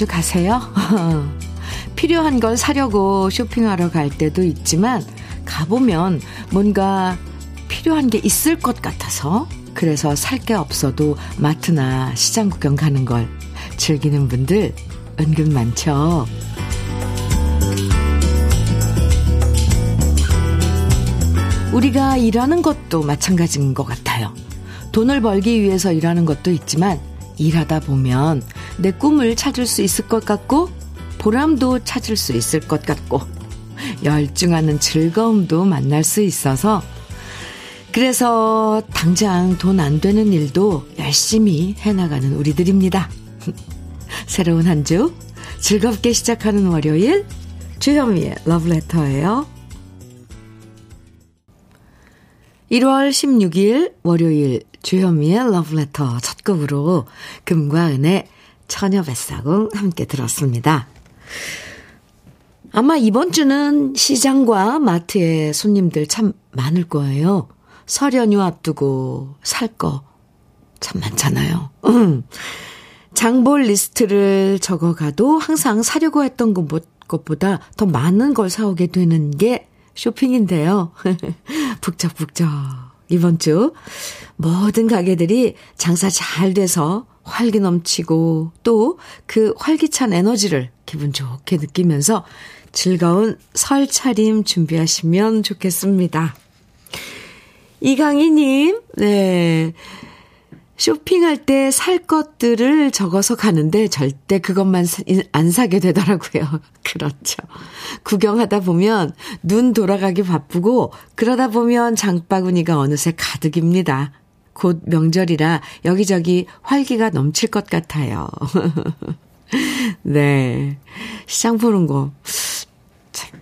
자주 가세요? 필요한 걸 사려고 쇼핑하러 갈 때도 있지만 가보면 뭔가 필요한 게 있을 것 같아서 그래서 살 게 없어도 마트나 시장 구경 가는 걸 즐기는 분들 은근 많죠. 우리가 일하는 것도 마찬가지인 것 같아요. 돈을 벌기 위해서 일하는 것도 있지만 일하다 보면 내 꿈을 찾을 수 있을 것 같고 보람도 찾을 수 있을 것 같고 열중하는 즐거움도 만날 수 있어서 그래서 당장 돈 안 되는 일도 열심히 해나가는 우리들입니다. 새로운 한 주 즐겁게 시작하는 월요일 주현미의 러브레터예요. 1월 16일 월요일 주현미의 러브레터 첫 곡으로 금과 은의 처녀 뱃사공 함께 들었습니다. 아마 이번 주는 시장과 마트에 손님들 참 많을 거예요. 설 연휴 앞두고 살 거 참 많잖아요. 음. 장볼 리스트를 적어가도 항상 사려고 했던 것보다 더 많은 걸 사오게 되는 게 쇼핑인데요. 북적북적. 이번 주 모든 가게들이 장사 잘 돼서 활기 넘치고 또 그 활기찬 에너지를 기분 좋게 느끼면서 즐거운 설 차림 준비하시면 좋겠습니다. 이강희님, 네. 쇼핑할 때 살 것들을 적어서 가는데 절대 그것만 안 사게 되더라고요. 그렇죠. 구경하다 보면 눈 돌아가기 바쁘고 그러다 보면 장바구니가 어느새 가득입니다. 곧 명절이라 여기저기 활기가 넘칠 것 같아요. 네. 시장 보는 거.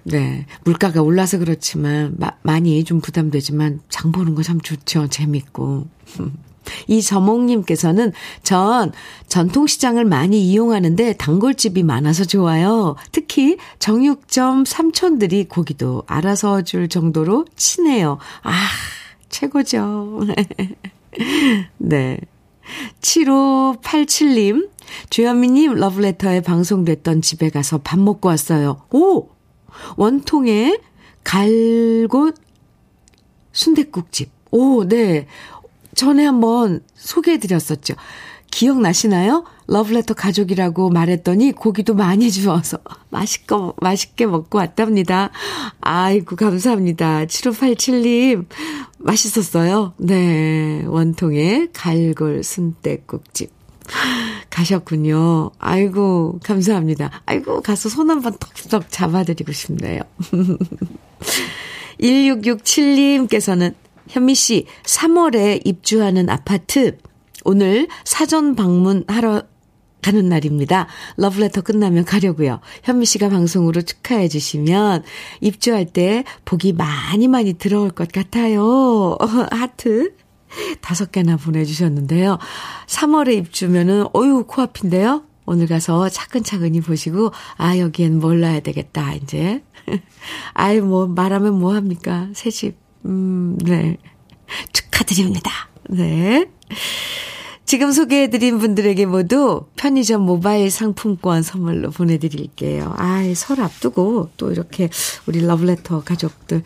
네. 물가가 올라서 그렇지만, 마, 많이 좀 부담되지만, 장 보는 거 참 좋죠. 재밌고. 이 저몽님께서는 전 전통시장을 많이 이용하는데 단골집이 많아서 좋아요. 특히 정육점 삼촌들이 고기도 알아서 줄 정도로 친해요. 아, 최고죠. 네. 7587님, 주현미님 러브레터에 방송됐던 집에 가서 밥 먹고 왔어요. 오! 원통에 갈곳 순대국집. 오, 네. 전에 한번 소개해 드렸었죠. 기억나시나요? 러브레터 가족이라고 말했더니 고기도 많이 주어서 맛있게, 맛있게 먹고 왔답니다. 아이고, 감사합니다. 7587님, 맛있었어요. 네, 원통의 갈골 순대국집. 가셨군요. 아이고, 감사합니다. 아이고, 가서 손 한번 턱턱 잡아드리고 싶네요. 1667님께서는 현미 씨, 3월에 입주하는 아파트, 오늘 사전 방문하러 가는 날입니다. 러브레터 끝나면 가려고요. 현미 씨가 방송으로 축하해 주시면 입주할 때 복이 많이 많이 들어올 것 같아요. 하트 다섯 개나 보내주셨는데요. 3월에 입주면은 어유 코앞인데요. 오늘 가서 차근차근히 보시고 아 여기엔 몰라야 되겠다 이제. 아이 뭐 말하면 뭐 합니까 새 집. 음 네. 축하드립니다. 네. 지금 소개해드린 분들에게 모두 편의점 모바일 상품권 선물로 보내드릴게요. 아, 설 앞두고 또 이렇게 우리 러브레터 가족들,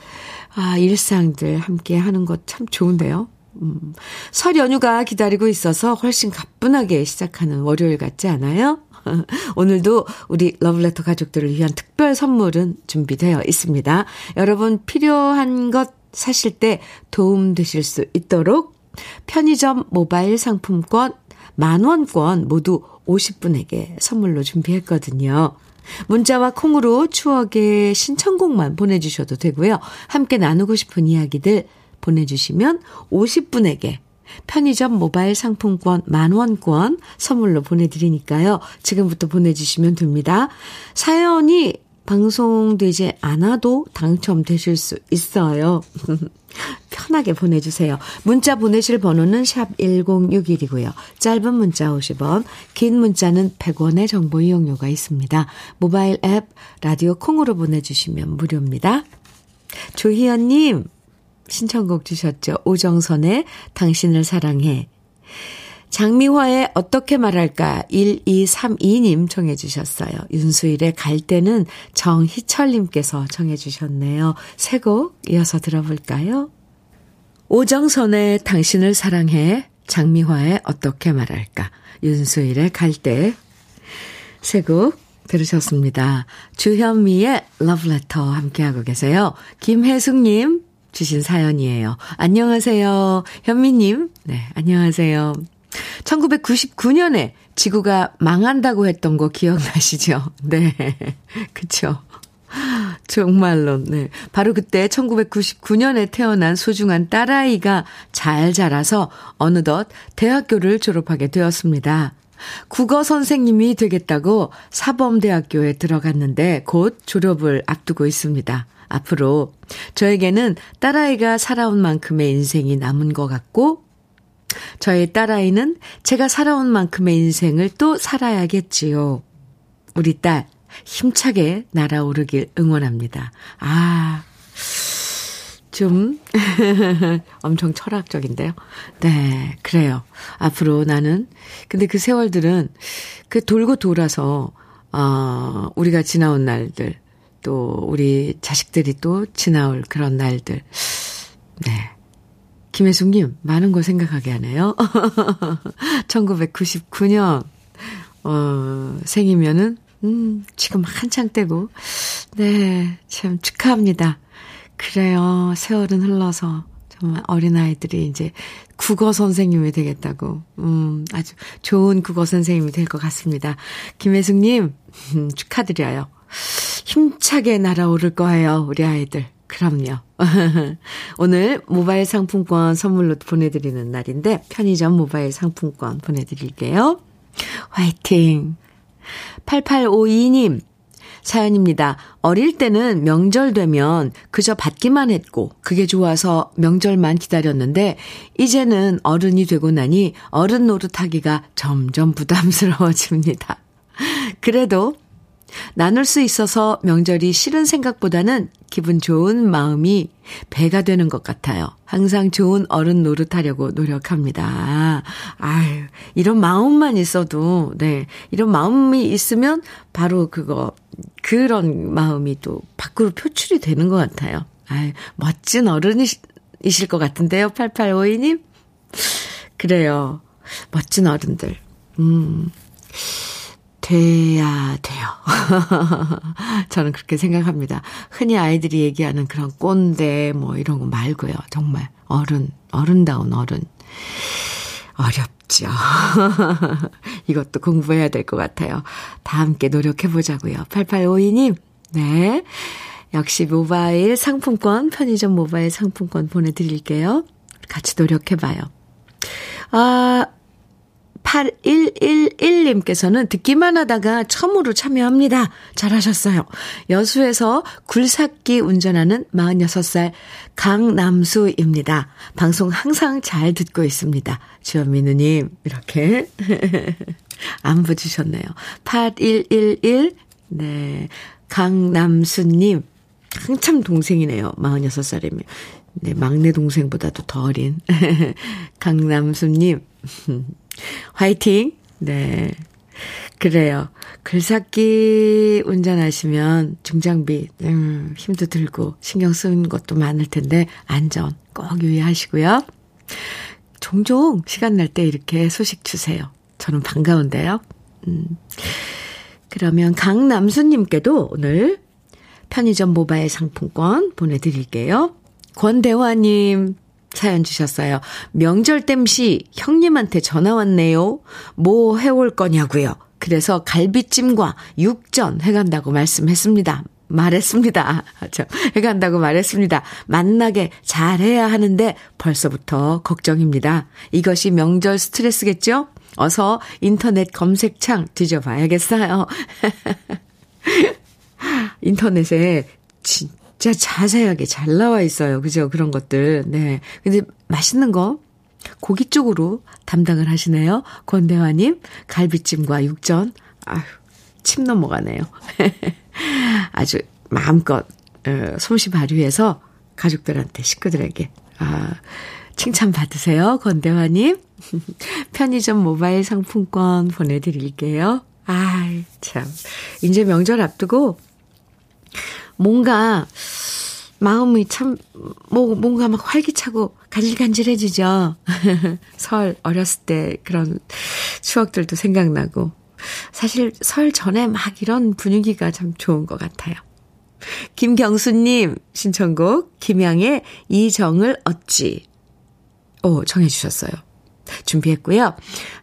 아, 일상들 함께 하는 것 참 좋은데요. 음, 설 연휴가 기다리고 있어서 훨씬 가뿐하게 시작하는 월요일 같지 않아요? 오늘도 우리 러브레터 가족들을 위한 특별 선물은 준비되어 있습니다. 여러분 필요한 것 사실 때 도움 되실 수 있도록 편의점 모바일 상품권 만원권 모두 50분에게 선물로 준비했거든요. 문자와 콩으로 추억의 신청곡만 보내주셔도 되고요. 함께 나누고 싶은 이야기들 보내주시면 50분에게 편의점 모바일 상품권 만원권 선물로 보내드리니까요. 지금부터 보내주시면 됩니다. 사연이 방송되지 않아도 당첨되실 수 있어요. 편하게 보내주세요. 문자 보내실 번호는 샵 1061이고요. 짧은 문자 50원, 긴 문자는 100원의 정보 이용료가 있습니다. 모바일 앱, 라디오 콩으로 보내주시면 무료입니다. 조희연님, 신청곡 주셨죠. 오정선의 당신을 사랑해. 장미화의 어떻게 말할까 1232님 청해 주셨어요. 윤수일의 갈 때는 정희철님께서 청해 주셨네요. 새 곡 이어서 들어볼까요? 오정선의 당신을 사랑해 장미화의 어떻게 말할까 윤수일의 갈 때 새 곡 들으셨습니다. 주현미의 러브레터 함께하고 계세요. 김혜숙님 주신 사연이에요. 안녕하세요. 현미님. 네, 안녕하세요. 1999년에 지구가 망한다고 했던 거 기억나시죠? 네. 그쵸. 정말로, 네. 바로 그때 1999년에 태어난 소중한 딸아이가 잘 자라서 어느덧 대학교를 졸업하게 되었습니다. 국어 선생님이 되겠다고 사범대학교에 들어갔는데 곧 졸업을 앞두고 있습니다. 앞으로 저에게는 딸아이가 살아온 만큼의 인생이 남은 것 같고 저의 딸아이는 제가 살아온 만큼의 인생을 또 살아야겠지요. 우리 딸, 힘차게 날아오르길 응원합니다. 아, 좀, 엄청 철학적인데요. 네, 그래요. 앞으로 나는, 근데 그 세월들은 그 돌고 돌아서, 어, 우리가 지나온 날들, 또 우리 자식들이 또 지나올 그런 날들. 네. 김혜숙님, 많은 걸 생각하게 하네요. 1999년, 어, 생이면은, 음, 지금 한창 때고. 네, 참 축하합니다. 그래요. 세월은 흘러서 정말 어린아이들이 이제 국어 선생님이 되겠다고. 음, 아주 좋은 국어 선생님이 될 것 같습니다. 김혜숙님, 음, 축하드려요. 힘차게 날아오를 거예요, 우리 아이들. 그럼요. 오늘 모바일 상품권 선물로 보내드리는 날인데 편의점 모바일 상품권 보내드릴게요. 화이팅! 8852님 사연입니다. 어릴 때는 명절 되면 그저 받기만 했고 그게 좋아서 명절만 기다렸는데 이제는 어른이 되고 나니 어른 노릇하기가 점점 부담스러워집니다. 그래도 나눌 수 있어서 명절이 싫은 생각보다는 기분 좋은 마음이 배가 되는 것 같아요. 항상 좋은 어른 노릇하려고 노력합니다. 아유, 이런 마음만 있어도, 네. 이런 마음이 있으면 바로 그거, 그런 마음이 또 밖으로 표출이 되는 것 같아요. 아유, 멋진 어른이실 것 같은데요, 8852님? 그래요. 멋진 어른들. 음. 돼야 돼요. 저는 그렇게 생각합니다. 흔히 아이들이 얘기하는 그런 꼰대 뭐 이런 거 말고요. 정말 어른, 어른다운 어른. 어렵죠. 이것도 공부해야 될 것 같아요. 다 함께 노력해보자고요. 8852님, 네. 역시 모바일 상품권, 편의점 모바일 상품권 보내드릴게요. 같이 노력해봐요. 아, 8111님께서는 듣기만 하다가 처음으로 참여합니다. 잘하셨어요. 여수에서 굴삭기 운전하는 46살 강남수입니다. 방송 항상 잘 듣고 있습니다. 주현민우님, 이렇게 안부 주셨네요. 8111, 네. 강남수님, 한참 동생이네요. 46살이면. 네, 막내 동생보다도 더 어린 강남수님. 화이팅! 네. 그래요. 글삭기 운전하시면 중장비, 음, 힘도 들고 신경 쓰는 것도 많을 텐데, 안전 꼭 유의하시고요. 종종 시간 날 때 이렇게 소식 주세요. 저는 반가운데요. 음. 그러면 강남수님께도 오늘 편의점 모바일 상품권 보내드릴게요. 권대화님, 사연 주셨어요. 명절 땜시 형님한테 전화 왔네요. 뭐 해올 거냐고요. 그래서 갈비찜과 육전 해간다고 말씀했습니다. 말했습니다. 저 해간다고 말했습니다. 만나게 잘해야 하는데 벌써부터 걱정입니다. 이것이 명절 스트레스겠죠? 어서 인터넷 검색창 뒤져봐야겠어요. 인터넷에 진 진짜 자세하게 잘 나와 있어요. 그죠? 그런 것들. 네. 근데 맛있는 거 고기 쪽으로 담당을 하시네요. 권대화님, 갈비찜과 육전. 아휴, 침 넘어가네요. 아주 마음껏, 어, 솜씨 발휘해서 가족들한테, 식구들에게, 아, 칭찬 받으세요, 권대화님. 편의점 모바일 상품권 보내드릴게요. 아이, 참. 이제 명절 앞두고 뭔가 마음이 참, 뭐, 뭔가 막 활기차고 간질간질해지죠. 설 어렸을 때 그런 추억들도 생각나고. 사실 설 전에 막 이런 분위기가 참 좋은 것 같아요. 김경수님 신청곡 김양의 이 정을 얻지. 오, 정해주셨어요. 준비했고요.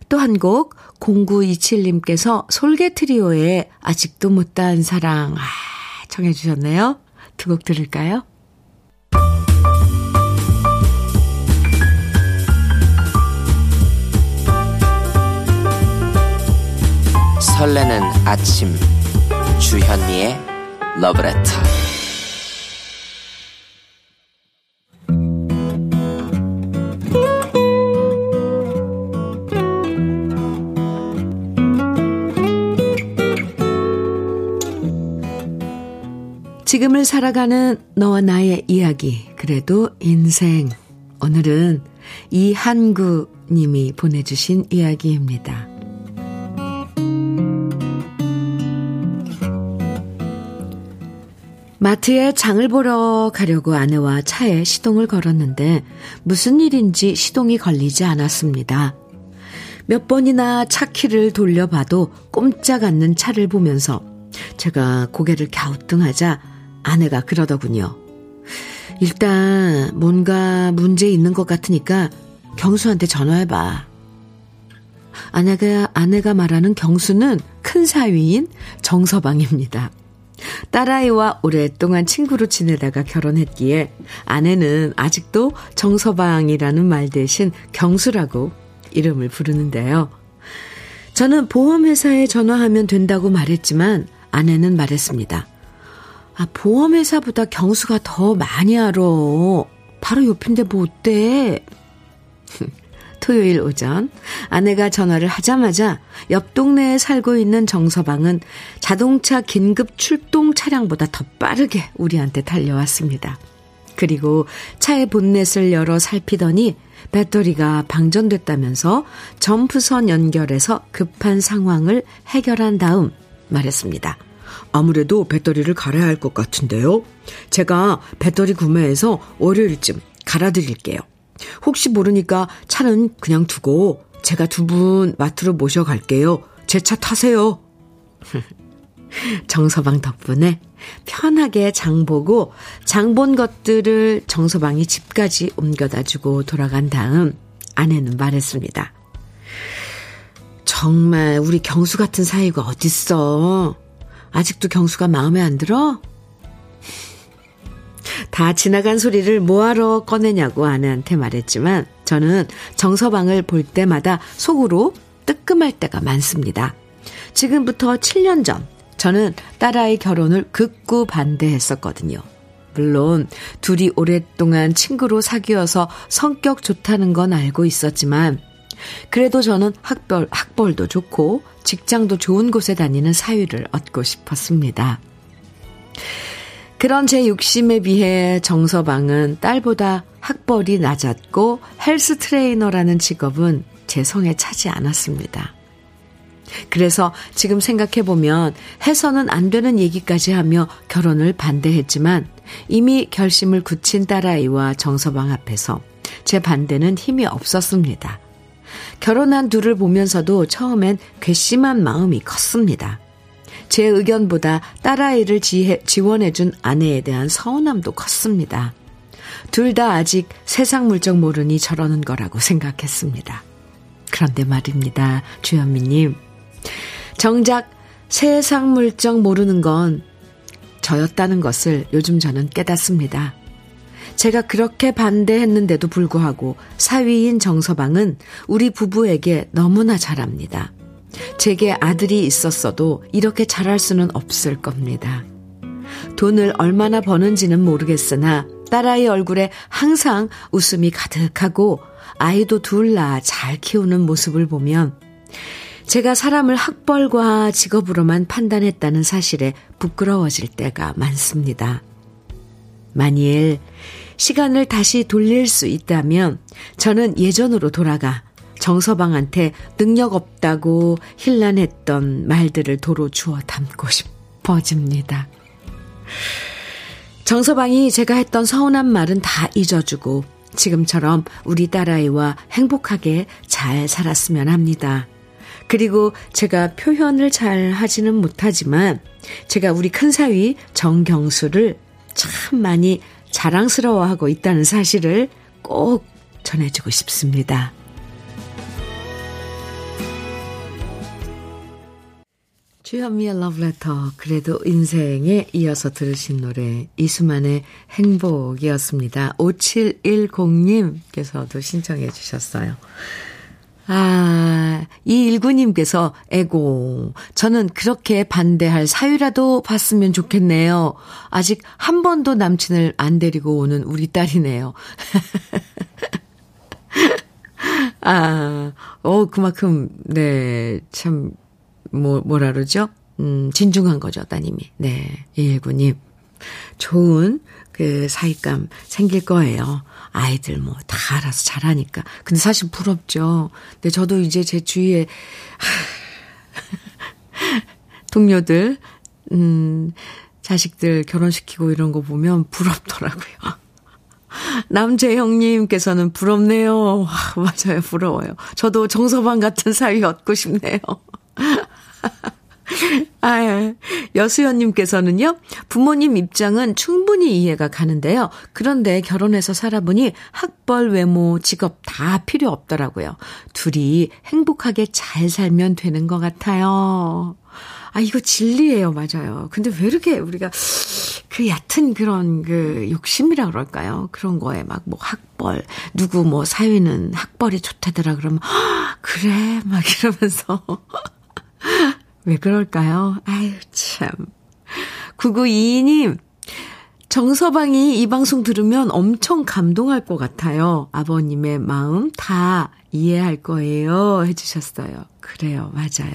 또 한 곡 0927님께서 솔개 트리오의 아직도 못다한 사랑 아, 정해주셨네요. 두 곡 들을까요? 설레는 아침 주현미의 러브레터 지금을 살아가는 너와 나의 이야기 그래도 인생 오늘은 이한구 님이 보내주신 이야기입니다. 마트에 장을 보러 가려고 아내와 차에 시동을 걸었는데 무슨 일인지 시동이 걸리지 않았습니다. 몇 번이나 차 키를 돌려봐도 꼼짝 않는 차를 보면서 제가 고개를 갸우뚱하자 아내가 그러더군요. 일단 뭔가 문제 있는 것 같으니까 경수한테 전화해봐. 아내가, 아내가 말하는 경수는 큰 사위인 정서방입니다. 딸아이와 오랫동안 친구로 지내다가 결혼했기에 아내는 아직도 정서방이라는 말 대신 경수라고 이름을 부르는데요. 저는 보험회사에 전화하면 된다고 말했지만 아내는 말했습니다. 아, 보험회사보다 경수가 더 많이 알아. 바로 옆인데 뭐 어때? 토요일 오전 아내가 전화를 하자마자 옆 동네에 살고 있는 정서방은 자동차 긴급 출동 차량보다 더 빠르게 우리한테 달려왔습니다. 그리고 차의 본넷을 열어 살피더니 배터리가 방전됐다면서 점프선 연결해서 급한 상황을 해결한 다음 말했습니다. 아무래도 배터리를 갈아야 할 것 같은데요. 제가 배터리 구매해서 월요일쯤 갈아드릴게요. 혹시 모르니까 차는 그냥 두고 제가 두 분 마트로 모셔갈게요. 제 차 타세요. 정서방 덕분에 편하게 장 보고 장 본 것들을 정서방이 집까지 옮겨다 주고 돌아간 다음 아내는 말했습니다. 정말 우리 경수 같은 사이가 어딨어. 아직도 경수가 마음에 안 들어? 다 지나간 소리를 뭐하러 꺼내냐고 아내한테 말했지만 저는 정서방을 볼 때마다 속으로 뜨끔할 때가 많습니다. 지금부터 7년 전 저는 딸아이 결혼을 극구 반대했었거든요. 물론 둘이 오랫동안 친구로 사귀어서 성격 좋다는 건 알고 있었지만 그래도 저는 학벌, 학벌도 좋고 직장도 좋은 곳에 다니는 사위를 얻고 싶었습니다. 그런 제 욕심에 비해 정서방은 딸보다 학벌이 낮았고 헬스 트레이너라는 직업은 제 성에 차지 않았습니다. 그래서 지금 생각해보면 해서는 안 되는 얘기까지 하며 결혼을 반대했지만 이미 결심을 굳힌 딸아이와 정서방 앞에서 제 반대는 힘이 없었습니다. 결혼한 둘을 보면서도 처음엔 괘씸한 마음이 컸습니다. 제 의견보다 딸아이를 지해, 지원해준 아내에 대한 서운함도 컸습니다. 둘 다 아직 세상 물정 모르니 저러는 거라고 생각했습니다. 그런데 말입니다. 주현미님. 정작 세상 물정 모르는 건 저였다는 것을 요즘 저는 깨닫습니다. 제가 그렇게 반대했는데도 불구하고 사위인 정서방은 우리 부부에게 너무나 잘합니다. 제게 아들이 있었어도 이렇게 잘할 수는 없을 겁니다. 돈을 얼마나 버는지는 모르겠으나 딸아이 얼굴에 항상 웃음이 가득하고 아이도 둘 낳아 잘 키우는 모습을 보면 제가 사람을 학벌과 직업으로만 판단했다는 사실에 부끄러워질 때가 많습니다. 만일 시간을 다시 돌릴 수 있다면 저는 예전으로 돌아가 정서방한테 능력 없다고 힐난했던 말들을 도로 주워 담고 싶어집니다. 정서방이 제가 했던 서운한 말은 다 잊어주고 지금처럼 우리 딸아이와 행복하게 잘 살았으면 합니다. 그리고 제가 표현을 잘 하지는 못하지만 제가 우리 큰 사위 정경수를 참 많이 자랑스러워하고 있다는 사실을 꼭 전해주고 싶습니다. 주현미의 러브레터 그래도 인생에 이어서 들으신 노래 이수만의 행복이었습니다. 5710님께서도 신청해 주셨어요. 아, 이일구님께서, 에고, 저는 그렇게 반대할 사유라도 봤으면 좋겠네요. 아직 한 번도 남친을 안 데리고 오는 우리 딸이네요. 아, 어, 그만큼, 네, 참, 뭐, 뭐라 그러죠? 음, 진중한 거죠, 따님이. 네, 이일구님. 좋은 그 사이감 생길 거예요. 아이들 뭐 다 알아서 잘하니까. 근데 사실 부럽죠. 근데 저도 이제 제 주위에 동료들 음 자식들 결혼시키고 이런 거 보면 부럽더라고요. 남재형님께서는 부럽네요. 와, 맞아요. 부러워요. 저도 정서방 같은 사위 얻고 싶네요. 아, 여수연님께서는요, 부모님 입장은 충분히 이해가 가는데요. 그런데 결혼해서 살아보니 학벌, 외모, 직업 다 필요 없더라고요. 둘이 행복하게 잘 살면 되는 것 같아요. 아, 이거 진리예요. 맞아요. 근데 왜 이렇게 우리가 그 얕은 그런 그 욕심이라 그럴까요? 그런 거에 막 뭐 학벌, 누구 뭐 사위는 학벌이 좋다더라 그러면, 그래. 막 이러면서. 왜 그럴까요? 아유, 참. 9922님, 정서방이 이 방송 들으면 엄청 감동할 것 같아요. 아버님의 마음 다 이해할 거예요. 해주셨어요. 그래요. 맞아요.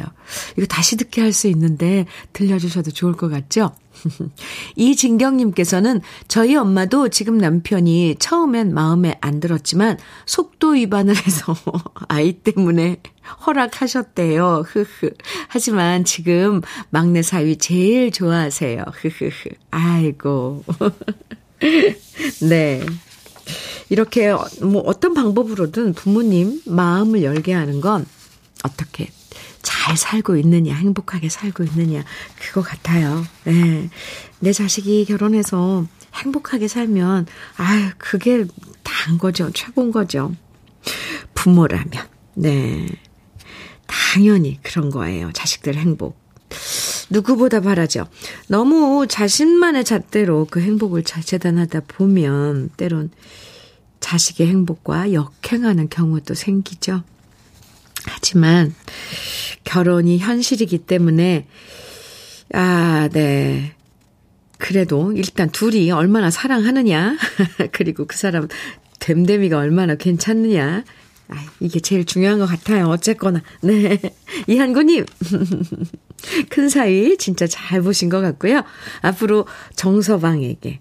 이거 다시 듣게 할 수 있는데 들려주셔도 좋을 것 같죠? 이진경님께서는 저희 엄마도 지금 남편이 처음엔 마음에 안 들었지만 속도 위반을 해서 아이 때문에 허락하셨대요. 흐흐. 하지만 지금 막내 사위 제일 좋아하세요. 흐흐흐. 아이고. 네. 이렇게 뭐 어떤 방법으로든 부모님 마음을 열게 하는 건 어떻게 잘 살고 있느냐, 행복하게 살고 있느냐, 그거 같아요. 네. 내 자식이 결혼해서 행복하게 살면, 아유, 그게 다인 거죠. 최고인 거죠. 부모라면. 네. 당연히 그런 거예요. 자식들 행복. 누구보다 바라죠. 너무 자신만의 잣대로 그 행복을 재단하다 보면 때론 자식의 행복과 역행하는 경우도 생기죠. 하지만 결혼이 현실이기 때문에 아, 네. 그래도 일단 둘이 얼마나 사랑하느냐, 그리고 그 사람 됨됨이가 얼마나 괜찮느냐, 아, 이게 제일 중요한 것 같아요. 어쨌거나. 네. 이한구님. 큰 사위 진짜 잘 보신 것 같고요. 앞으로 정서방에게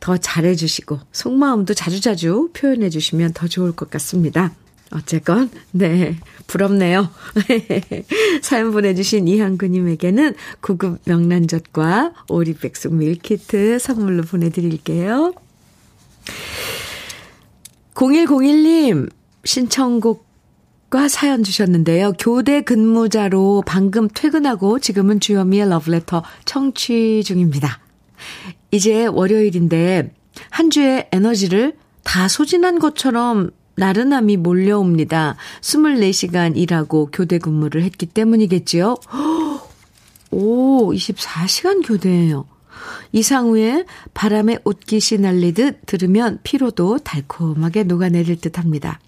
더 잘해주시고, 속마음도 자주자주 표현해주시면 더 좋을 것 같습니다. 어쨌건, 네. 부럽네요. 사연 보내주신 이한구님에게는 고급 명란젓과 오리백숙 밀키트 선물로 보내드릴게요. 0101님, 신청곡 과 사연 주셨는데요. 교대 근무자로 방금 퇴근하고 지금은 주현미의 러브레터 청취 중입니다. 이제 월요일인데 한 주의 에너지를 다 소진한 것처럼 나른함이 몰려옵니다. 24시간 일하고 교대 근무를 했기 때문이겠지요. 오, 24시간 교대예요. 이상우의 바람에 옷깃이 날리듯 들으면 피로도 달콤하게 녹아내릴 듯 합니다.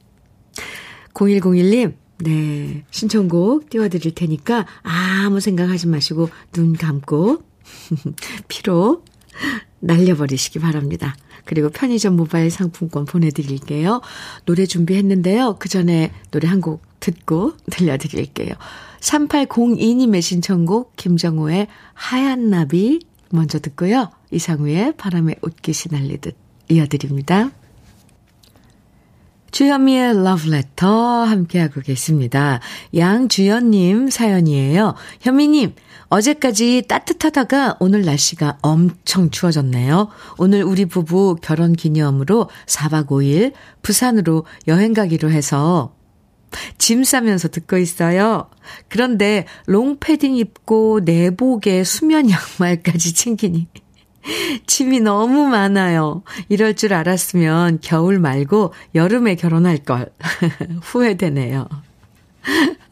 0101님, 네, 신청곡 띄워드릴 테니까 아무 생각하지 마시고 눈 감고 피로 날려버리시기 바랍니다. 그리고 편의점 모바일 상품권 보내드릴게요. 노래 준비했는데요. 그 전에 노래 한 곡 듣고 들려드릴게요. 3802님의 신청곡 김정호의 하얀 나비 먼저 듣고요. 이상우의 바람에 옷깃이 날리듯 이어드립니다. 주현미의 러브레터 함께하고 계십니다. 양주연님 사연이에요. 현미님, 어제까지 따뜻하다가 오늘 날씨가 엄청 추워졌네요. 오늘 우리 부부 결혼 기념으로 4박 5일 부산으로 여행 가기로 해서 짐 싸면서 듣고 있어요. 그런데 롱패딩 입고 내복에 수면 양말까지 챙기니 짐이 너무 많아요. 이럴 줄 알았으면 겨울 말고 여름에 결혼할 걸. 후회되네요.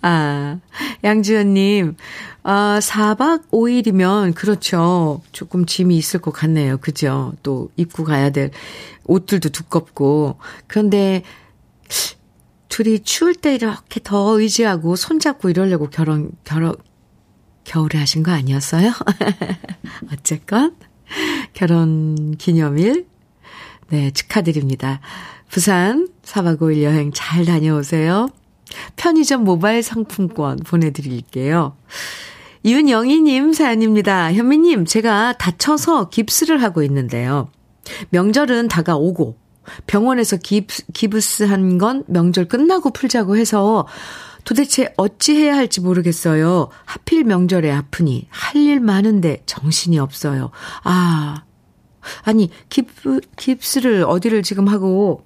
아, 양주연님, 아, 4박 5일이면, 그렇죠. 조금 짐이 있을 것 같네요. 그죠? 또 입고 가야 될 옷들도 두껍고. 그런데, 둘이 추울 때 이렇게 더 의지하고 손잡고 이러려고 결혼, 결혼, 겨울에 하신 거 아니었어요? 어쨌건, 결혼 기념일, 네, 축하드립니다. 부산 4박 5일 여행 잘 다녀오세요. 편의점 모바일 상품권 보내드릴게요. 윤영희님 사연입니다. 현미님, 제가 다쳐서 깁스를 하고 있는데요. 명절은 다가오고, 병원에서 깁스, 기브스 한 건 명절 끝나고 풀자고 해서 도대체 어찌해야 할지 모르겠어요. 하필 명절에 아프니 할 일 많은데 정신이 없어요. 아, 아니, 깁스, 깁스를 어디를 지금 하고,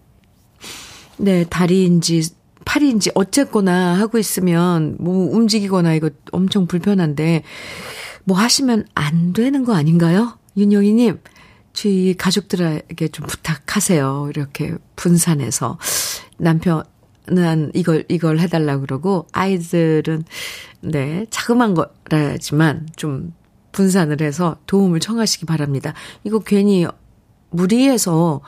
네, 다리인지 팔인지 어쨌거나 하고 있으면 뭐 움직이거나 이거 엄청 불편한데 뭐 하시면 안 되는 거 아닌가요? 윤영희님, 저희 가족들에게 좀 부탁하세요. 이렇게 분산해서. 남편 은 이걸, 이걸 해달라 그러고, 아이들은, 네, 자그만 거라지만 좀 분산을 해서 도움을 청하시기 바랍니다. 이거 괜히 무리해서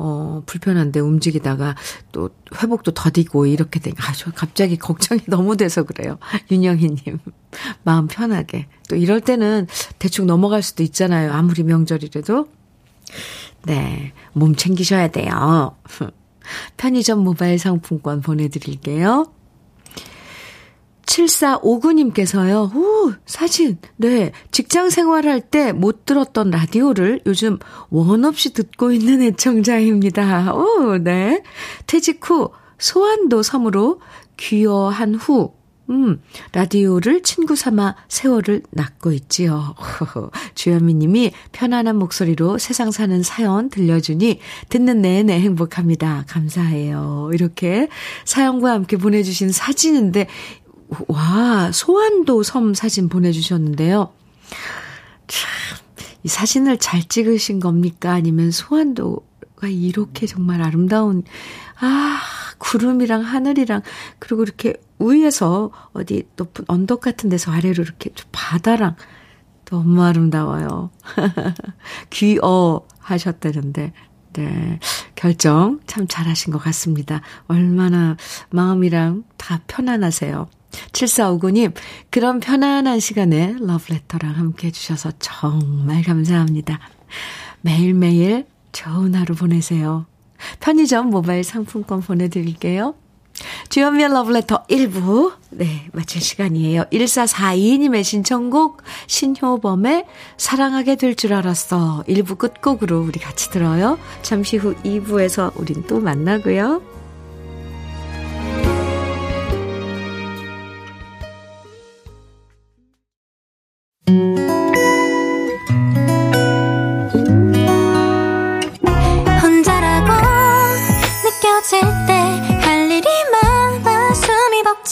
어, 불편한데 움직이다가 또 회복도 더디고 이렇게 되니까 아주 갑자기 걱정이 너무 돼서 그래요. 윤영희님. 마음 편하게. 또 이럴 때는 대충 넘어갈 수도 있잖아요. 아무리 명절이라도. 네. 몸 챙기셔야 돼요. 편의점 모바일 상품권 보내드릴게요. 7459님께서요, 오, 사진. 네. 직장 생활할 때 못 들었던 라디오를 요즘 원 없이 듣고 있는 애청자입니다. 오, 네. 퇴직 후 소환도 섬으로 귀여한 후, 음, 라디오를 친구 삼아 세월을 낚고 있지요. 주현미 님이 편안한 목소리로 세상 사는 사연 들려주니 듣는 내내 행복합니다. 감사해요. 이렇게 사연과 함께 보내주신 사진인데, 와, 소환도 섬 사진 보내주셨는데요. 참, 이 사진을 잘 찍으신 겁니까? 아니면 소환도가 이렇게 정말 아름다운, 아, 구름이랑 하늘이랑, 그리고 이렇게 위에서 어디 높은 언덕 같은 데서 아래로 이렇게 바다랑 너무 아름다워요. 귀어 하셨다는데, 네. 결정 참 잘하신 것 같습니다. 얼마나 마음이랑 다 편안하세요. 7459님, 그런 편안한 시간에 러브레터랑 함께 해주셔서 정말 감사합니다. 매일매일 좋은 하루 보내세요. 편의점 모바일 상품권 보내드릴게요. 주연미의 러브레터 1부, 네, 마칠 시간이에요. 1442님의 신청곡, 신효범의 사랑하게 될 줄 알았어. 1부 끝곡으로 우리 같이 들어요. 잠시 후 2부에서 우린 또 만나고요.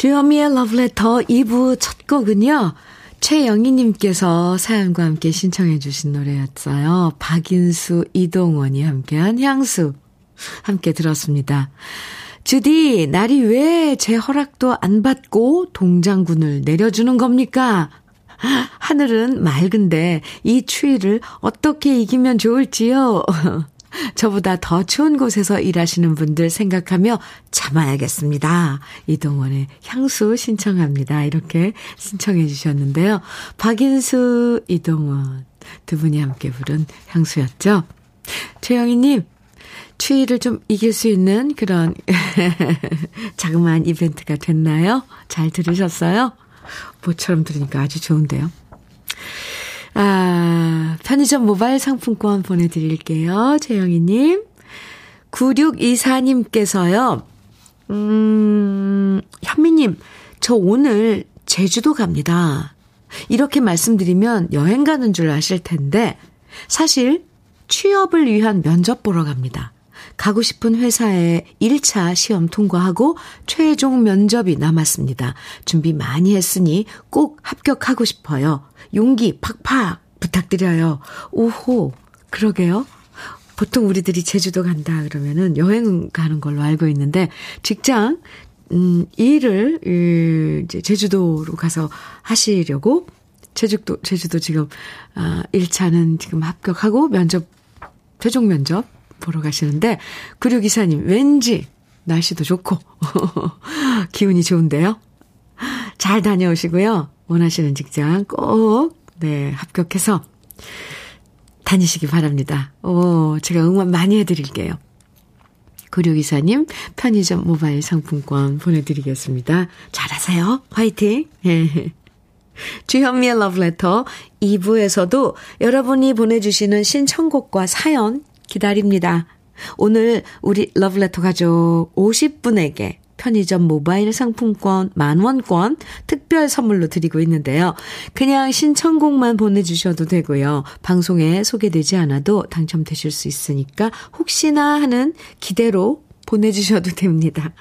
주현미의 Letter 2부 첫 곡은요. 최영희님께서 사연과 함께 신청해 주신 노래였어요. 박인수, 이동원이 함께한 향수. 함께 들었습니다. 주디, 날이 왜 제 허락도 안 받고 동장군을 내려주는 겁니까? 하늘은 맑은데 이 추위를 어떻게 이기면 좋을지요? 저보다 더 추운 곳에서 일하시는 분들 생각하며 참아야겠습니다. 이동원의 향수 신청합니다. 이렇게 신청해 주셨는데요. 박인수, 이동원 두 분이 함께 부른 향수였죠. 최영희님, 추위를 좀 이길 수 있는 그런 자그마한 이벤트가 됐나요? 잘 들으셨어요? 모처럼 들으니까 아주 좋은데요. 아, 편의점 모바일 상품권 보내드릴게요. 최영희님. 9624님께서요, 음, 현미님, 저 오늘 제주도 갑니다. 이렇게 말씀드리면 여행 가는 줄 아실 텐데, 사실 취업을 위한 면접 보러 갑니다. 가고 싶은 회사에 1차 시험 통과하고 최종 면접이 남았습니다. 준비 많이 했으니 꼭 합격하고 싶어요. 용기 팍팍 부탁드려요. 오호, 그러게요. 보통 우리들이 제주도 간다 그러면은 여행 가는 걸로 알고 있는데 직장 음 일을 이제 제주도로 가서 하시려고 제주도 제주도 지금 아 1차는 지금 합격하고 면접 최종 면접 보러 가시는데 구류기사님 왠지 날씨도 좋고 기운이 좋은데요. 잘 다녀오시고요. 원하시는 직장 꼭 네, 합격해서 다니시기 바랍니다. 오, 제가 응원 많이 해드릴게요. 구류기사님 편의점 모바일 상품권 보내드리겠습니다. 잘하세요. 화이팅! 주현미의 러브레터 2부에서도 여러분이 보내주시는 신청곡과 사연 기다립니다. 오늘 우리 러브레터 가족 50분에게 편의점 모바일 상품권 만원권 특별 선물로 드리고 있는데요. 그냥 신청곡만 보내주셔도 되고요. 방송에 소개되지 않아도 당첨되실 수 있으니까 혹시나 하는 기대로 보내주셔도 됩니다.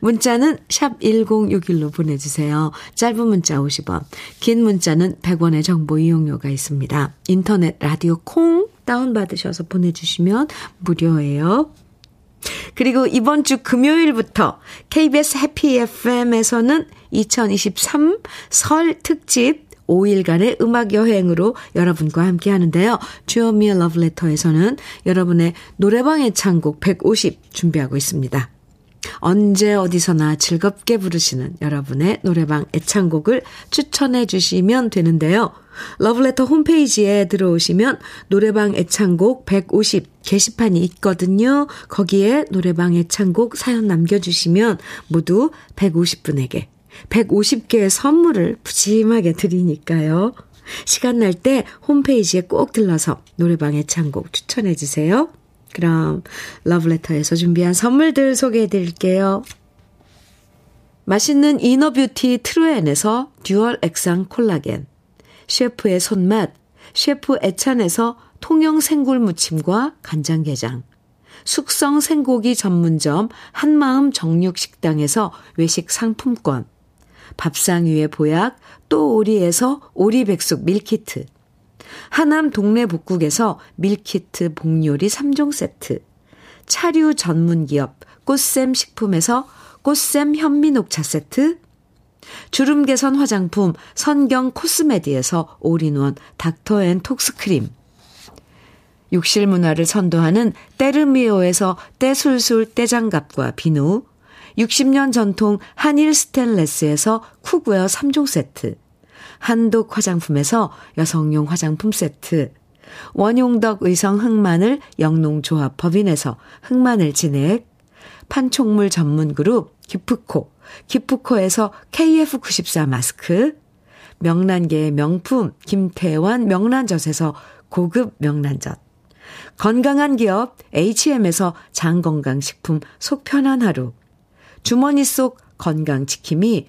문자는 샵 1061로 보내주세요. 짧은 문자 50원, 긴 문자는 100원의 정보 이용료가 있습니다. 인터넷 라디오 콩 다운받으셔서 보내주시면 무료예요. 그리고 이번 주 금요일부터 KBS 해피 FM에서는 2023 설 특집 5일간의 음악 여행으로 여러분과 함께 하는데요. 주어미의 러브레터에서는 여러분의 노래방 애창곡 150 준비하고 있습니다. 언제 어디서나 즐겁게 부르시는 여러분의 노래방 애창곡을 추천해 주시면 되는데요. 러브레터 홈페이지에 들어오시면 노래방 애창곡 150 게시판이 있거든요. 거기에 노래방 애창곡 사연 남겨주시면 모두 150분에게 150개의 선물을 푸짐하게 드리니까요. 시간 날 때 홈페이지에 꼭 들러서 노래방 애창곡 추천해 주세요. 그럼 러브레터에서 준비한 선물들 소개해 드릴게요. 맛있는 inner beauty 트루엔에서 dual 액상 콜라겐 셰프의 손맛, 셰프 애찬에서 통영 생굴 무침과 간장게장, 숙성 생고기 전문점 한마음 정육식당에서 외식 상품권, 밥상 위의 보약 또 오리에서 오리백숙 밀키트, 하남 동네 복국에서 밀키트 복요리 3종 세트, 차류 전문 기업 꽃샘 식품에서 꽃샘 현미 녹차 세트, 주름 개선 화장품 선경 코스메디에서 올인원 닥터 앤 톡스 크림 욕실 문화를 선도하는 때르미오에서 때술술 때장갑과 비누 60년 전통 한일 스텐레스에서 cookware 3종 세트 한독 화장품에서 여성용 화장품 세트 원용덕 의성 흑마늘 영농조합 법인에서 흑마늘 진액 판촉물 전문 그룹 기프코 기프코에서 KF94 마스크, 명란계의 명품 김태환 명란젓에서 고급 명란젓, 건강한 기업 HM에서 장건강식품 속편한 하루, 주머니 속 건강지킴이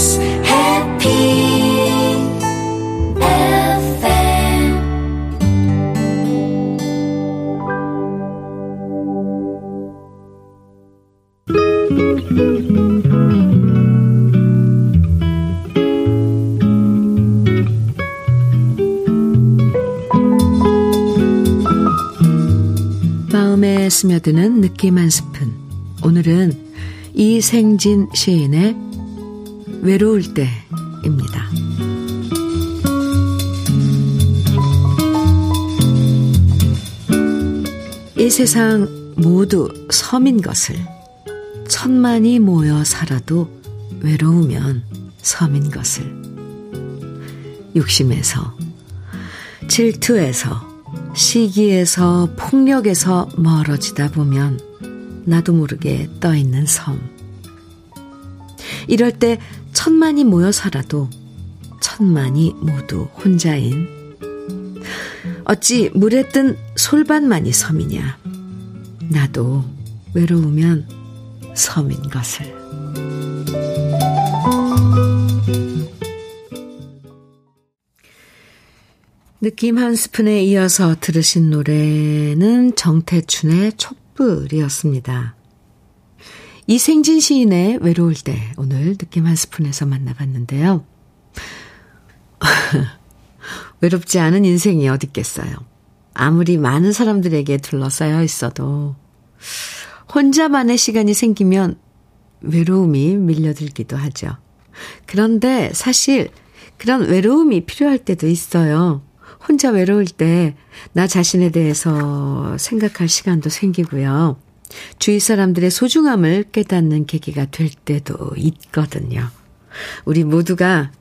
KBS 해피 마음에 스며드는 느낌 한 스푼. 오늘은 이생진 시인의 외로울 때입니다. 이 세상 모두 섬인 것을 천만이 모여 살아도 외로우면 섬인 것을 욕심에서 질투에서 시기에서 폭력에서 멀어지다 보면 나도 모르게 떠 있는 섬. 이럴 때 천만이 모여 살아도 천만이 모두 혼자인 어찌 물에 뜬 솔반만이 섬이냐. 나도 외로우면 섬인 것을. 느낌 한 스푼에 이어서 들으신 노래는 정태춘의 촛불이었습니다. 이생진 시인의 외로울 때 오늘 느낌 한 스푼에서 만나봤는데요. 외롭지 않은 인생이 어디 있겠어요. 아무리 많은 사람들에게 둘러싸여 있어도 혼자만의 시간이 생기면 외로움이 밀려들기도 하죠. 그런데 사실 그런 외로움이 필요할 때도 있어요. 혼자 외로울 때 나 자신에 대해서 생각할 시간도 생기고요. 주위 사람들의 소중함을 깨닫는 계기가 될 때도 있거든요. 우리 모두가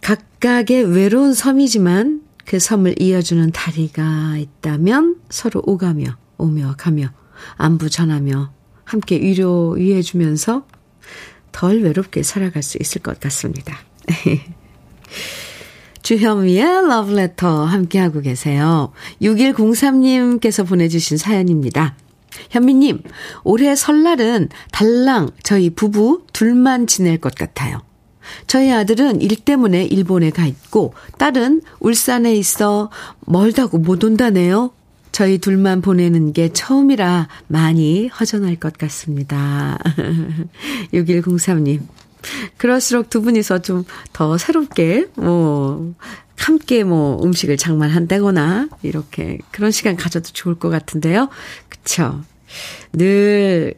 각각의 외로운 섬이지만 그 섬을 이어주는 다리가 있다면 서로 오가며 오며 가며 안부 전하며 함께 위로 위해주면서 덜 외롭게 살아갈 수 있을 것 같습니다. 주현미의 러브레터 함께하고 계세요. 6103님께서 보내주신 사연입니다. 현미님, 올해 설날은 달랑 저희 부부 둘만 지낼 것 같아요. 저희 아들은 일 때문에 일본에 가 있고, 딸은 울산에 있어 멀다고 못 온다네요. 저희 둘만 보내는 게 처음이라 많이 허전할 것 같습니다. 6103님. 그럴수록 두 분이서 좀 더 새롭게, 뭐, 함께 뭐 음식을 장만한다거나, 이렇게 그런 시간 가져도 좋을 것 같은데요. 그쵸. 늘,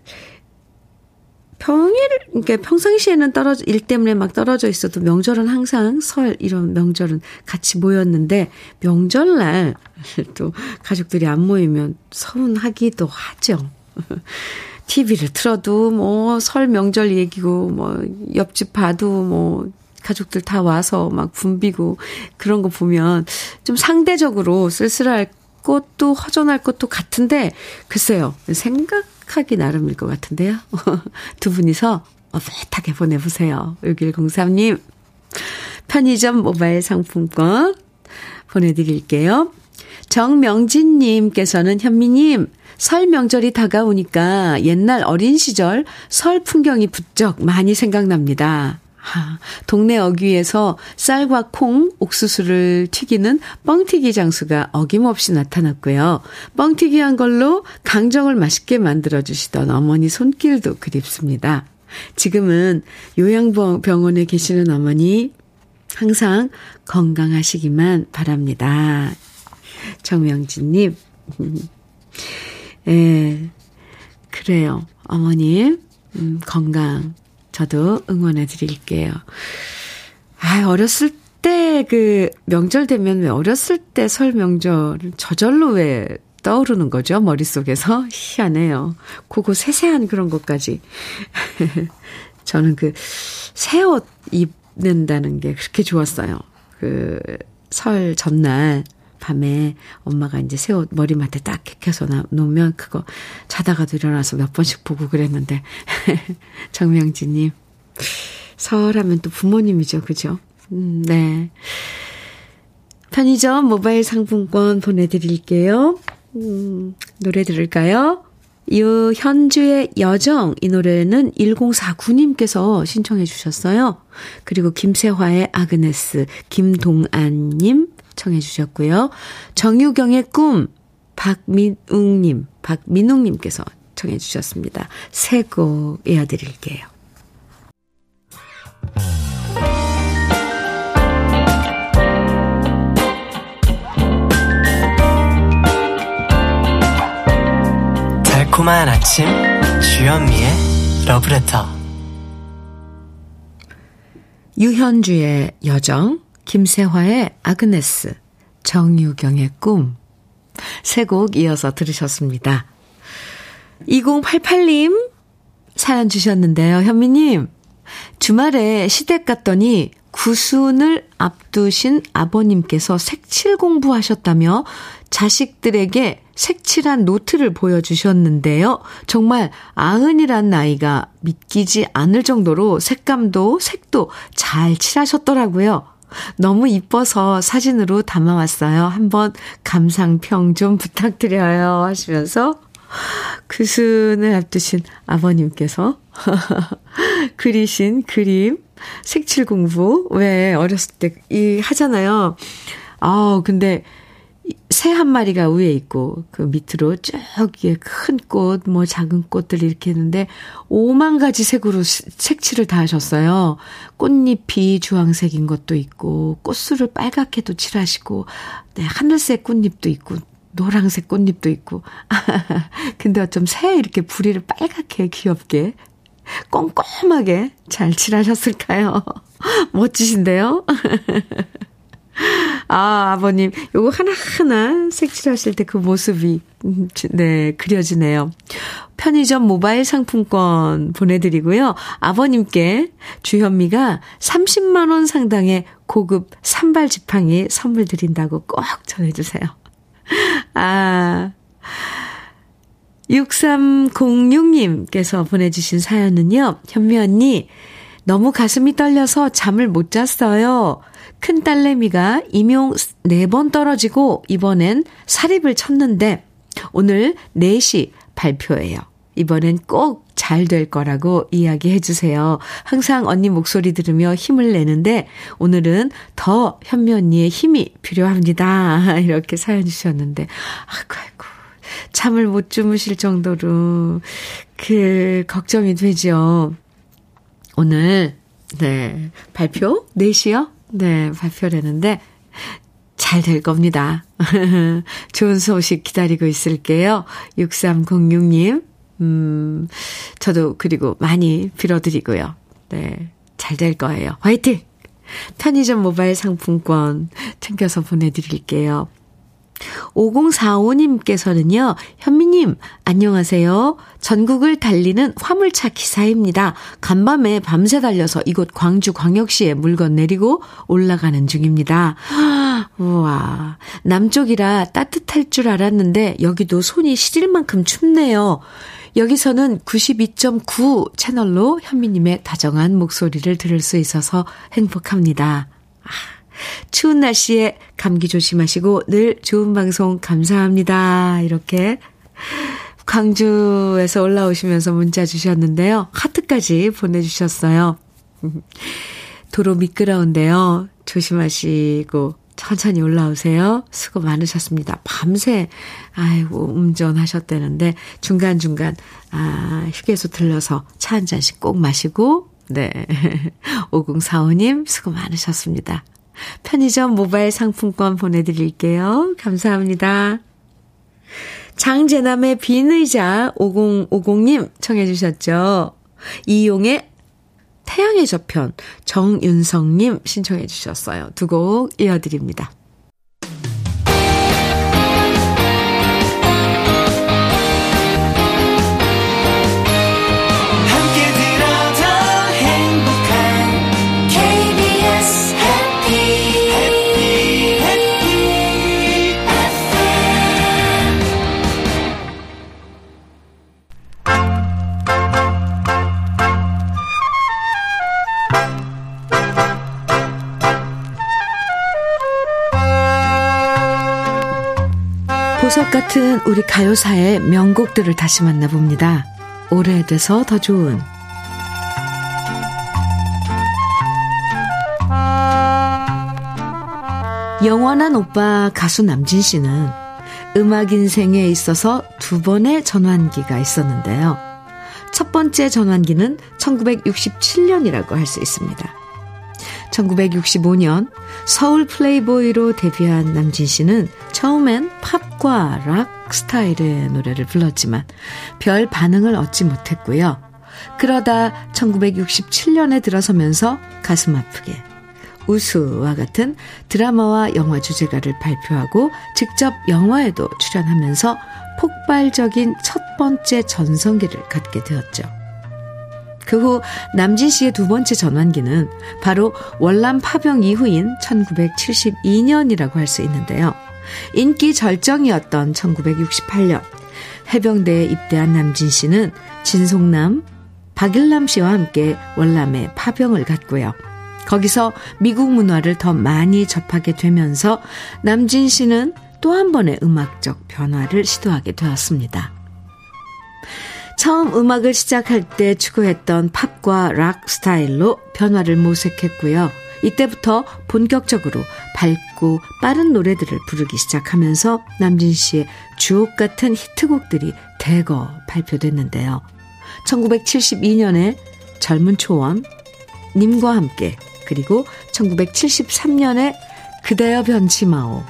평일, 그러니까 평상시에는 떨어져, 일 때문에 막 떨어져 있어도 명절은 항상 설, 이런 명절은 같이 모였는데, 명절날 또 가족들이 안 모이면 서운하기도 하죠. TV를 틀어도 뭐 설 명절 얘기고 뭐 옆집 봐도 뭐 가족들 다 와서 막 붐비고 그런 거 보면 좀 상대적으로 쓸쓸할 것도 허전할 것도 같은데 글쎄요. 생각하기 나름일 것 같은데요. 두 분이서 어긋하게 보내보세요. 6103님. 편의점 모바일 상품권 보내드릴게요. 정명진님께서는 현미님, 설 명절이 다가오니까 옛날 어린 시절 설 풍경이 부쩍 많이 생각납니다. 하, 동네 어귀에서 쌀과 콩, 옥수수를 튀기는 뻥튀기 장수가 어김없이 나타났고요. 뻥튀기 한 걸로 강정을 맛있게 만들어주시던 어머니 손길도 그립습니다. 지금은 요양병원에 계시는 어머니 항상 건강하시기만 바랍니다. 정명진님. 예, 그래요. 어머님, 음, 건강, 저도 응원해 드릴게요. 아, 어렸을 때 그 명절 되면 왜 어렸을 때 설 명절 저절로 왜 떠오르는 거죠? 머릿속에서. 희한해요. 그거 세세한 그런 것까지. 저는 그 새 옷 입는다는 게 그렇게 좋았어요. 그 설 전날 밤에 엄마가 이제 새 옷 머리맡에 딱 개켜서 놓으면 그거 자다가도 일어나서 몇 번씩 보고 그랬는데 정명진님 설하면 또 부모님이죠, 그죠? 음, 네. 편의점 모바일 상품권 보내드릴게요. 음, 노래 들을까요? 유현주의 여정 이 노래는 1049님께서 신청해 주셨어요. 그리고 김세화의 아그네스 김동안님 청해 주셨고요. 정유경의 꿈 박민웅님 박민웅님께서 청해 주셨습니다. 새 곡 이어드릴게요. 달콤한 아침 주현미의 러브레터 유현주의 여정 김세화의 아그네스 정유경의 꿈 세 곡 이어서 들으셨습니다. 2088님 사연 주셨는데요. 현미님 주말에 시댁 갔더니 구순을 앞두신 아버님께서 색칠 공부하셨다며 자식들에게 색칠한 노트를 보여주셨는데요. 정말 아흔이란 나이가 믿기지 않을 정도로 색감도 색도 잘 칠하셨더라고요. 너무 이뻐서 사진으로 담아왔어요. 한번 감상평 좀 부탁드려요. 하시면서 그순을 앞두신 아버님께서 그리신 그림, 색칠 공부, 왜 어렸을 때 이 하잖아요. 아 근데 새 한 마리가 위에 있고 그 밑으로 쭉이 큰 꽃, 뭐 작은 꽃들 이렇게 했는데 5만 가지 색으로 색칠을 다 하셨어요. 꽃잎이 주황색인 것도 있고 꽃술을 빨갛게도 칠하시고 네, 하늘색 꽃잎도 있고 노란색 꽃잎도 있고. 근데 어쩜 새 이렇게 부리를 빨갛게 귀엽게 꼼꼼하게 잘 칠하셨을까요? 멋지신데요? 아, 아버님, 요거 하나하나 색칠하실 때 그 모습이, 음, 네, 그려지네요. 편의점 모바일 상품권 보내드리고요. 아버님께 주현미가 30만원 상당의 고급 산발 지팡이 선물 드린다고 꼭 전해주세요. 아, 6306님께서 보내주신 사연은요, 현미 언니, 너무 가슴이 떨려서 잠을 못 잤어요. 큰 딸내미가 임용 4번 떨어지고 이번엔 사립을 쳤는데 오늘 4시 발표예요. 이번엔 꼭 잘 될 거라고 이야기해 주세요. 항상 언니 목소리 들으며 힘을 내는데 오늘은 더 현미 언니의 힘이 필요합니다. 이렇게 사연 주셨는데 아이고 아이고 잠을 못 주무실 정도로 그 걱정이 되죠. 오늘 네 발표 4시요? 네 발표라는데 잘 될 겁니다. 좋은 소식 기다리고 있을게요. 6306님 음 저도 그리고 많이 빌어드리고요. 네 잘 될 거예요. 화이팅! 편의점 모바일 상품권 챙겨서 보내드릴게요. 5045님께서는요, 현미님, 안녕하세요. 전국을 달리는 화물차 기사입니다. 간밤에 밤새 달려서 이곳 광주 광역시에 물건 내리고 올라가는 중입니다. 우와. 남쪽이라 따뜻할 줄 알았는데, 여기도 손이 시릴 만큼 춥네요. 여기서는 92.9 채널로 현미님의 다정한 목소리를 들을 수 있어서 행복합니다. 아. 추운 날씨에 감기 조심하시고 늘 좋은 방송 감사합니다. 이렇게 광주에서 올라오시면서 문자 주셨는데요. 하트까지 보내주셨어요. 도로 미끄러운데요. 조심하시고 천천히 올라오세요. 수고 많으셨습니다. 밤새, 아이고, 운전하셨다는데, 중간중간, 아, 휴게소 들러서 차 한 잔씩 꼭 마시고, 네. 5045님, 수고 많으셨습니다. 편의점 모바일 상품권 보내드릴게요. 감사합니다. 장재남의 빈 의자 5050님 청해주셨죠. 이용의 태양의 저편 정윤성님 신청해 주셨어요. 두 곡 이어드립니다. 우리 가요사의 명곡들을 다시 만나봅니다. 오래돼서 더 좋은 영원한 오빠 가수 남진 씨는 음악 인생에 있어서 두 번의 전환기가 있었는데요. 첫 번째 전환기는 1967년이라고 할 수 있습니다. 1965년 서울 플레이보이로 데뷔한 남진 씨는 처음엔 팝 팝과 락 스타일의 노래를 불렀지만 별 반응을 얻지 못했고요. 그러다 1967년에 들어서면서 가슴 아프게 우수와 같은 드라마와 영화 주제가를 발표하고 직접 영화에도 출연하면서 폭발적인 첫 번째 전성기를 갖게 되었죠. 그 후 남진 씨의 두 번째 전환기는 바로 월남 파병 이후인 1972년이라고 할 수 있는데요. 인기 절정이었던 1968년 해병대에 입대한 남진 씨는 진송남, 박일남 씨와 함께 월남에 파병을 갔고요. 거기서 미국 문화를 더 많이 접하게 되면서 남진 씨는 또 한 번의 음악적 변화를 시도하게 되었습니다. 처음 음악을 시작할 때 추구했던 팝과 락 스타일로 변화를 모색했고요. 이때부터 본격적으로 밝고 빠른 노래들을 부르기 시작하면서 남진 씨의 주옥 같은 히트곡들이 대거 발표됐는데요. 1972년에 젊은 초원, 님과 함께, 그리고 1973년에 그대여 변치 마오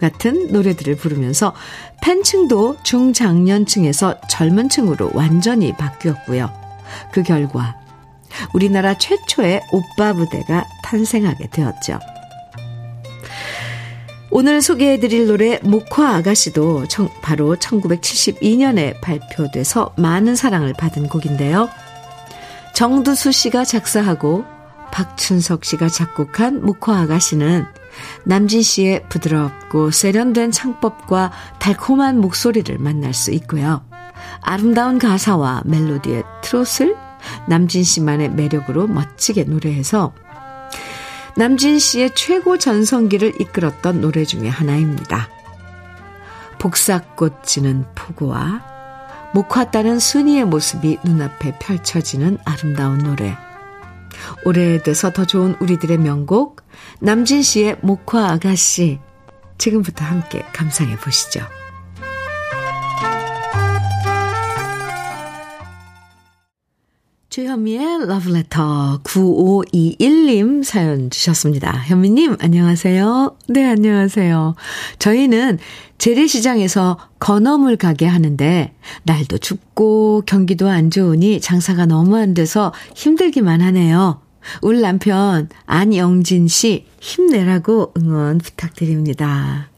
같은 노래들을 부르면서 팬층도 중장년층에서 젊은 층으로 완전히 바뀌었고요. 그 결과 우리나라 최초의 오빠 부대가 탄생하게 되었죠. 오늘 소개해드릴 노래 목화 아가씨도 바로 1972년에 발표돼서 많은 사랑을 받은 곡인데요. 정두수 씨가 작사하고 박춘석 씨가 작곡한 목화 아가씨는 남진 씨의 부드럽고 세련된 창법과 달콤한 목소리를 만날 수 있고요. 아름다운 가사와 멜로디의 트롯을 남진 씨만의 매력으로 멋지게 노래해서 남진 씨의 최고 전성기를 이끌었던 노래 중의 하나입니다. 복사꽃 지는 포구와 목화 따는 순이의 모습이 눈앞에 펼쳐지는 아름다운 노래. 오래돼서 더 좋은 우리들의 명곡 남진 씨의 목화 아가씨 지금부터 함께 감상해 보시죠. 주현미의 러브레터 9521님 사연 주셨습니다. 현미님, 안녕하세요. 네, 안녕하세요. 저희는 재래시장에서 건어물 가게 하는데, 날도 춥고 경기도 안 좋으니 장사가 너무 안 돼서 힘들기만 하네요. 우리 남편 안영진 씨 힘내라고 응원 부탁드립니다.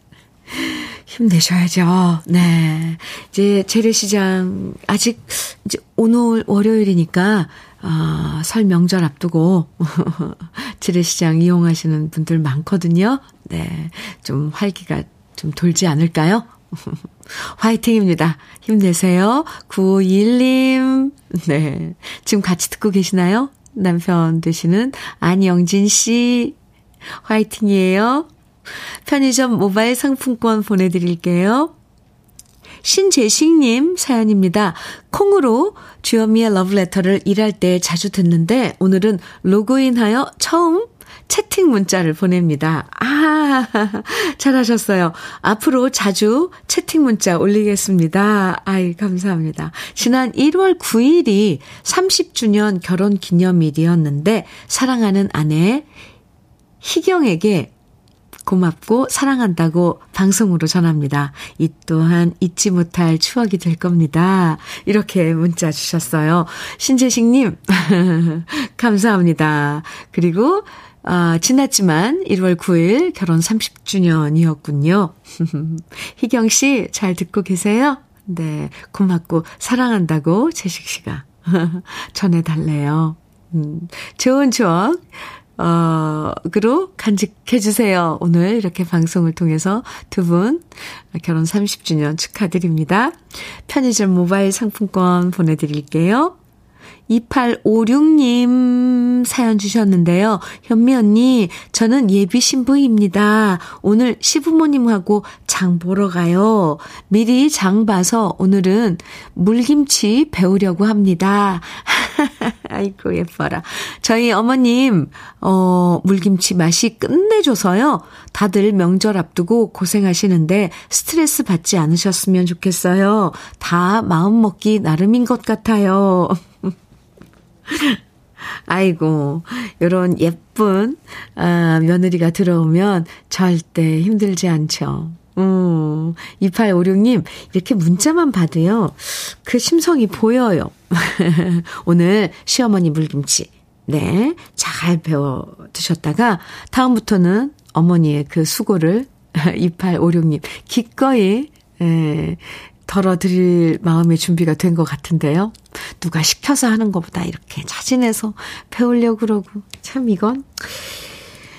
힘내셔야죠. 네. 이제 재래시장, 아직, 이제 오늘 월요일이니까, 아, 설 명절 앞두고, 재래시장 이용하시는 분들 많거든요. 네. 좀 활기가 좀 돌지 않을까요? 화이팅입니다. 힘내세요. 951님. 네. 지금 같이 듣고 계시나요? 남편 되시는 안영진 씨. 화이팅이에요. 편의점 모바일 상품권 보내드릴게요. 신재식님 사연입니다. 콩으로 주현미의 러브레터를 일할 때 자주 듣는데 오늘은 로그인하여 처음 채팅 문자를 보냅니다. 아, 잘하셨어요. 앞으로 자주 채팅 문자 올리겠습니다. 아이, 감사합니다. 지난 1월 9일이 30주년 결혼 기념일이었는데 사랑하는 아내 희경에게 고맙고 사랑한다고 방송으로 전합니다. 이 또한 잊지 못할 추억이 될 겁니다. 이렇게 문자 주셨어요. 신재식님, 감사합니다. 그리고, 아, 지났지만 1월 9일 결혼 30주년이었군요. 희경 씨, 잘 듣고 계세요? 네, 고맙고 사랑한다고 재식 씨가 전해달래요. 음, 좋은 추억 어, 그로 간직해주세요. 오늘 이렇게 방송을 통해서 두 분 결혼 30주년 축하드립니다. 편의점 모바일 상품권 보내드릴게요. 2856님 사연 주셨는데요. 현미 언니, 저는 예비 신부입니다. 오늘 시부모님하고 장 보러 가요. 미리 장 봐서 오늘은 물김치 배우려고 합니다. 아이고, 예뻐라. 저희 어머님, 어, 물김치 맛이 끝내줘서요. 다들 명절 앞두고 고생하시는데 스트레스 받지 않으셨으면 좋겠어요. 다 마음먹기 나름인 것 같아요. 아이고, 요런 예쁜, 아, 며느리가 들어오면 절대 힘들지 않죠. 음. 어, 2856님, 이렇게 문자만 봐도요, 그 심성이 보여요. 오늘 시어머니 물김치, 네, 잘 배워 드셨다가, 다음부터는 어머니의 그 수고를 2856님, 기꺼이, 에, 덜어드릴 마음의 준비가 된 것 같은데요. 누가 시켜서 하는 것보다 이렇게 자진해서 배우려고 그러고, 참 이건,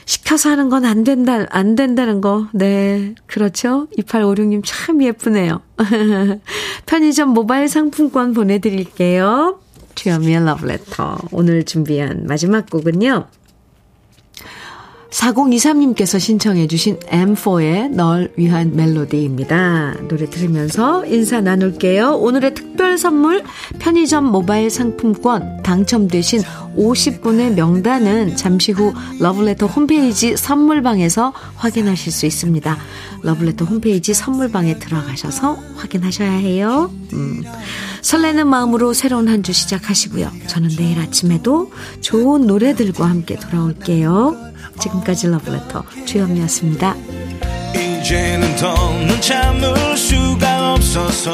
시켜서 하는 건 안 된다, 안 된다는 거. 네. 그렇죠. 2856님 참 예쁘네요. 편의점 모바일 상품권 보내드릴게요. 주현미의 러브레터. 오늘 준비한 마지막 곡은요. 4023님께서 신청해 주신 M4의 널 위한 멜로디입니다. 노래 들으면서 인사 나눌게요. 오늘의 특별 선물 편의점 모바일 상품권 당첨되신 50분의 명단은 잠시 후 러블레터 홈페이지 선물방에서 확인하실 수 있습니다. 러블레터 홈페이지 선물방에 들어가셔서 확인하셔야 해요. 음. 설레는 마음으로 새로운 한 주 시작하시고요. 저는 내일 아침에도 좋은 노래들과 함께 돌아올게요. 지금까지 러브레터 주현미였습니다. 이제는 더는 참을 수가 없어서